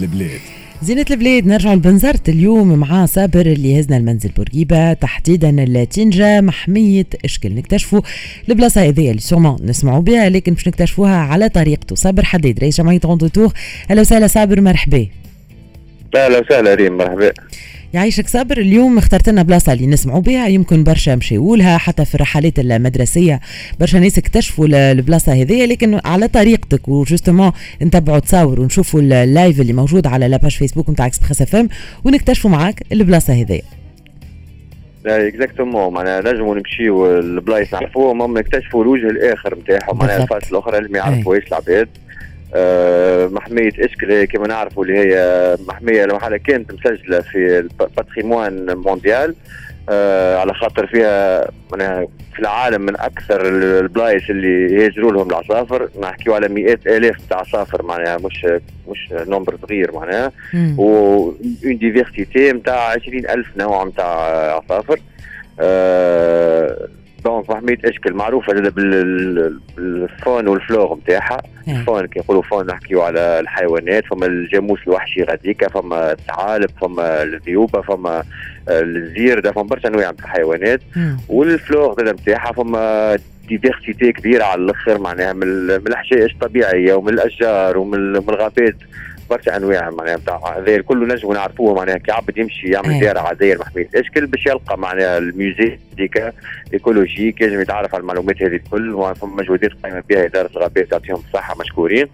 البلاد. زينة البلاد نرجع لبنزرت اليوم مع صابر اللي هزنا لمنزل بورقيبة تحديدا لتنجة محمية اشكل نكتشفوا البلاصة هذه اللي souvent نسمعوا بها لكن باش نكتشفوها على طريقته صابر حديد رئيس جمعية Rando Tour أهلا وسهلا صابر مرحبا. أهلا وسهلا ريم مرحبا. يعيشك صابر. اليوم اخترت لنا بلاصة اللي نسمعوا بها. يمكن برشا مشيوا لها حتى في الرحلات المدرسية برشا ناس اكتشفوا البلاصة هذه. لكن على طريقتك و justement نتبعوا تصاور ونشوفوا ال live اللي موجود على la page Facebook نتاع Express FM ونكتشفوا معاك البلاصة هذه. exactement معناها نجموا نمشيو البلايص نعرفوهم هم نكتشفوا الوجه الآخر نتاعهم معناها ال face الأخرى اللي ما يعرفوهاش العباد. محمية اشكل كما نعرفوا اللي هي محمية المحلة كانت مسجلة في ال patrimoine mondial آه على خاطر فيها في العالم من أكثر البلايص اللي يهجروا لهم العصافر. نحكيو على مئات آلاف تاع عصافر معناها مش مش nombre صغير معناها. و une diversité نتاع 20000 نوع نتاع عصافر. آه donc محمية اشكل معروفة بال faune وال flore نتاعها ال faune كي يقولوا faune نحكيو على الحيوانات فما الجاموس الوحشي غاديكا فما الثعالب فما الذيوبة فما الزيردة فما برشا انواع من الحيوانات. وال flore نتاعها فما diversité كبيرة على الأخر معناها من الحشائش الطبيعية ومن الأشجار ومن الغابات برشا أنواع معناها نتاع هذا الكل نجم نعرفوه معناها كي عبد يمشي يعمل زيارة عاديه لمحميه اشكل باش يلقى معناها ال musée déjà écologique يجم يتعرف على المعلومات هذه الكل فما مجهودات قايمه بها إدارة الغابات تعطيهم الصحة مشكورين.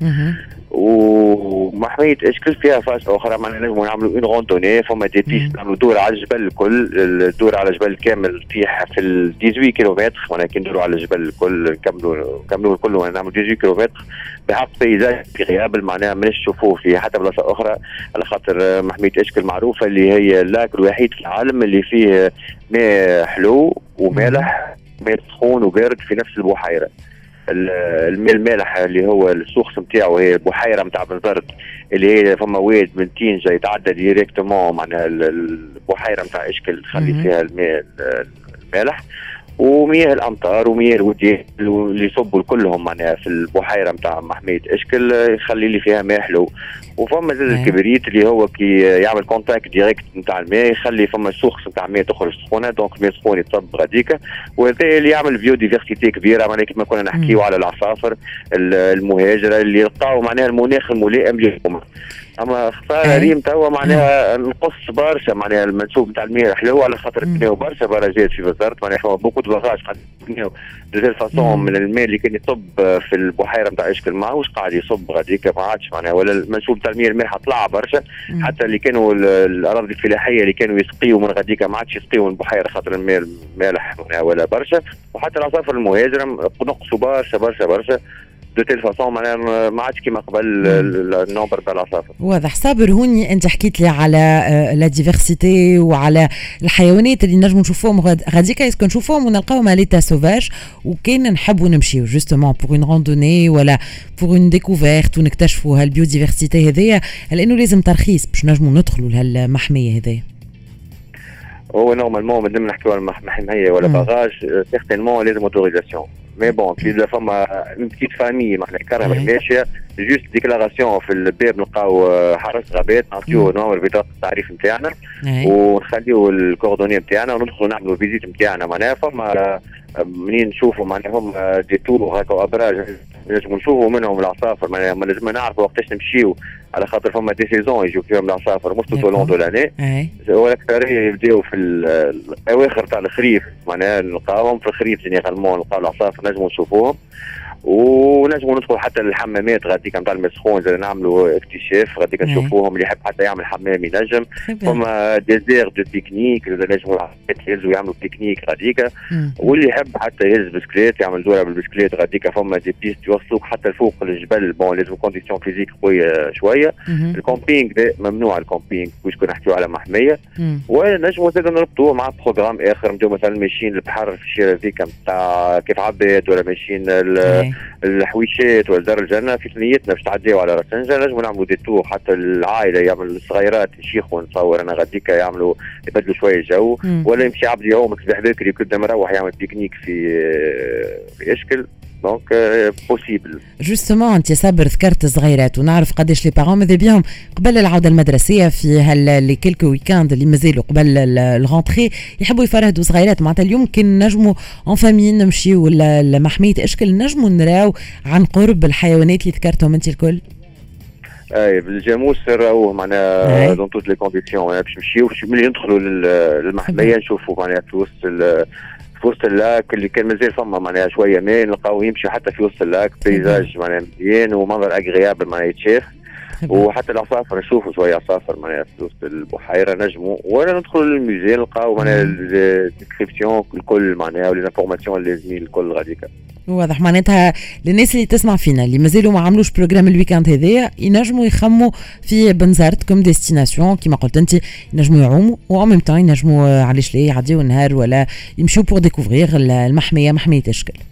ومحمية اشكل فيها face أخرى معناها نجموا نعملوا une randonnée فما des pistes نعملوا دور على الجبل الكل الدور على الجبل كامل تيح في ال 18 كيلومتر معناها كي ندوروا على الجبل الكل نكملوا نكملوا الكل نعملوا 18 كيلومتر بحق paysage agréable معناها مانيش تشوفوه في حتى بلاصة أخرى على خاطر محميه اشكل معروفة اللي هي ال lac الوحيد في العالم اللي فيه ماء حلو ومالح ماء سخون وبارد في نفس البحيرة. الماء المالح اللي هو ال source نتاعو هي البحيره نتاع بنزرت اللي هي فما واد من تينجا يتعدى directement معناها البحيرة نتاع اشكل تخلي فيها الماء المالح. ومياه الأمطار ومياه الوديان اللي يصبوا كلهم معناها في البحيرة نتاع محمية إشكل يخلي لي فيها ماء حلو. وفما زاد الكبريت اللي هو كي يعمل contact direct نتاع الماء يخلي فما source نتاع الماء تخرج سخونة donc الماء سخون يتصب غاديكا وهذا اللي يعمل biodiversité كبيرة معناها كما كنا نحكيو على العصافر المهاجرة اللي يلقاو معناها المناخ الملائم لهم أما اختار ريم توا معناها نقص برشا معناها المنسوب نتاع المياه. حلو على خاطر بناو برشا براجات في وزارة معناها beaucoup de barrages قاعد بناو de façon من الماء اللي كان يصب في البحيرة نتاع اشكل ماهوش قاعد يصب غاديك؟ ما عادش معناها ولا المنسوب نتاع المياه المالحه طلع برشا. حتى اللي كانوا الأراضي الفلاحية اللي كانوا يسقيوا من غاديك ما عادش يسقيوا من البحيرة خاطر الماء مالح ولا برشا. وحتى العصافر المهاجرة نقصوا برشا برشا برشا. de telle façon معناها ما عادش كيما قبل ال nombre تاع العصافر واضح. صابر هوني أنت حكيت لي على la diversité وعلى الحيوانات اللي نجموا نشوفوهم غاديكا est-ce que نشوفوهم ونلقاوهم l'état sauvage وكان نحبوا نمشيو. justement pour une randonnée ولا pour une découverte ونكتشفوا هال biodiversité هذيا لأنه لازم ترخيص باش نجموا ندخلوا لهالمحمية هذيا. هو normalement مادام نحكيو على محميه ولا barrage certainement لازم autorisation mais bon كي فما une petite famille معناها كرهبه ماشيه juste déclaration في الباب نلقاو حرس غابات نعطيو نوع بطاقه التعريف نتاعنا ونخليو ال coordonnées نتاعنا وندخلوا نعملوا visite نتاعنا معناها فما منين نشوفوا معناها هم des tours هكا ابراج نجموا نشوفوا منهم العصافر معناها ما نعرفوا وقتاش نمشيو على خاطر فما des saisons يجوا فيهم العصافر مش tout le long de l'année والاكثريه يبداو في الأواخر تاع الخريف. معناها نلقاهم في الخريف généralement نلقاو العصافر نجموا نشوفوهم. ونجموا ندخلوا حتى للحمامات غاديك نتاع المسخون زي نعملوا اكتشاف غاديك نشوفوهم اللي يحب حتى يعمل حمام ينجم. فما des aires de pique-nique نجموا يهزوا يعملوا pique-nique غاديك. واللي يحب حتى يهز بسكليت يعمل دوره بالبسكليت غاديك. فما des pistes يوصلوك حتى لفوق الجبل. bon لازم condition physique قوية شوية. ال camping ممنوع ال camping كون نحكيو على محمية. ونجموا زاد نربطوه مع programme آخر. نبداو مثلا ماشيين البحر في الشيرازيكا نتاع كاف عباد ولا ماشيين الحويشات ولا دار الجنة في ثنيتنا باش تعديو على راس أنجلة نجموا نعملوا détour حتى العائلة يعمل الصغيرات يشيخوا نتصور أنا غاديك يعملوا يبدلوا شوية الجو. ولا يمشي عبد يوم صباح بكري كنا مروح يعمل pique-nique في في إشكل. donc possible justement انت صابر ذكرت الصغيرات ونعرف قداش les parents ماذا بيهم. قبل العودة المدرسية في هال les quelques week-ends اللي مازالوا قبل ال rentrée يحبوا يفرهدوا صغيرات. معناتها اليوم كي نجموا en famille نمشيو لمحميه اشكل نجموا نراو عن قرب الحيوانات اللي ذكرتهم أنت الكل. أي بالجاموس راهو معناها dans toutes les conditions باش نمشيو ملي ندخلوا للمحمية نشوفوا معناها في وسط في وسط ال lac اللي كان مازال فما معناها شوية ماء نلقاو يمشي حتى في وسط ال lac paysage معناها مزيان ومنظر agréable معناها يتشاف. وحتى العصافر نشوفوا شوية عصافر معناها في وسط البحيرة نجموا. ولا ندخلوا لل musée نلقاو معناها ال description الكل معناها و les informations اللازمين الكل غاديكا واضح. معناتها للناس اللي تسمع فينا اللي مازالوا ما عملوش programme ال week-end هذايا ينجموا يخموا في بنزرت comme destination كيما قلت أنت ينجموا يعوموا و même temps ينجموا علاش لا يعديوا النهار ولا يمشوا pour découvrir المحمية محمية آه،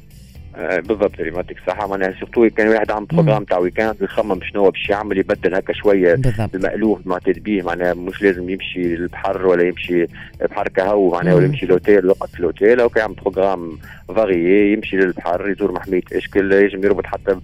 بالضبط اللي يعطيك الصحه معناها surtout كان واحد عم programme تاع week-end يخمم شنو باش يعمل يبدل هكا شوية بالضبط. المألوف معتاد به معناها مش لازم يمشي للبحر ولا يمشي بحر كهو معناها ولا يمشي l'hôtel. وقت في أو يعمل programme varié يمشي للبحر يزور محمية إشكل يجم يربط حتى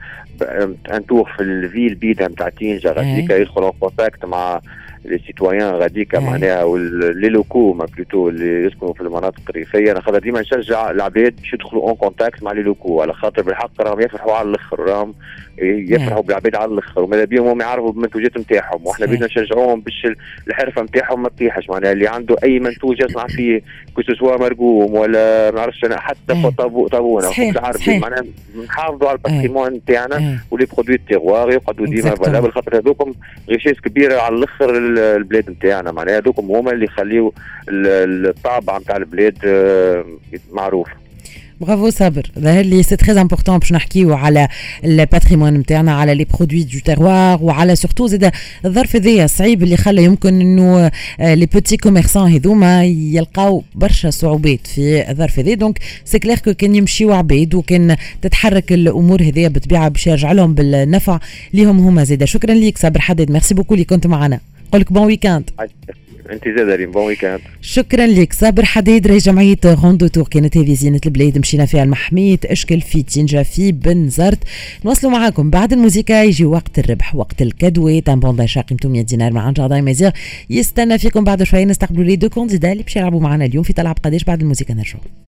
un tour في ال ville بيدها نتاع تينجا يدخل en contact مع les citoyens غاديكا معناها les locaux ما plutôt اللي يسكنوا في المناطق الريفيه أنا خاطر ديما نشجع العباد باش يدخلوا en contact مع les locaux على خاطر بالحق راهم يفرحوا على الآخر راهم يفرحوا بالعباد على الآخر وماذا بيهم هم يعرفوا بالمنتوجات نتاعهم وإحنا بدنا نشجعوهم باش الحرفه نتاعهم ما تطيحش معناها اللي عنده اي منتوج يصنع فيه كو مرقوم ولا ما نعرفش أنا حتى طابونه عربي معناها نحافظوا على ال patrimoine نتاعنا و les produits terroir يقعدوا ديما valables خاطر هذوكم richesse كبيره على الآخر البلاد نتاعنا. معناها هذوكم هما اللي يخليوا الطابع نتاع البلاد آه، معروف. برافو صابر ظاهر لي c'est très important باش نحكيو على ال patrimoine نتاعنا على les produits du terroir وعلى surtout زاد الظرف هذايا صعيب اللي خلى يمكن إنه les petits commerçants هذوما يلقاو برشا صعوبات في الظرف هذا donc c'est clair que كان يمشيو عباد وكان تتحرك الأمور هذيا بالطبيعه باش يرجع لهم بالنفع ليهم هما زاد. شكرا ليك صابر حداد. merci beaucoup اللي كنت معنا. نقول لك bon week-end أنت زاد ريم bon week-end شكرا لك. صابر حديد رئيس جمعية Randotour كانت هذه زينه البلاد مشينا فيها المحميه إشكل في تينجا في بنزرت نواصلوا معاكم. بعد الموسيقى يجي وقت الربح وقت الكادوات un bon d'achat قيمته 100 دينار مع Jardin مازيغ يستنى فيكم بعد شوية. نستقبلوا لي دو كونديدا اللي باش يلعبوا معنا اليوم في تلعب قداش بعد الموسيقى نرجعوا.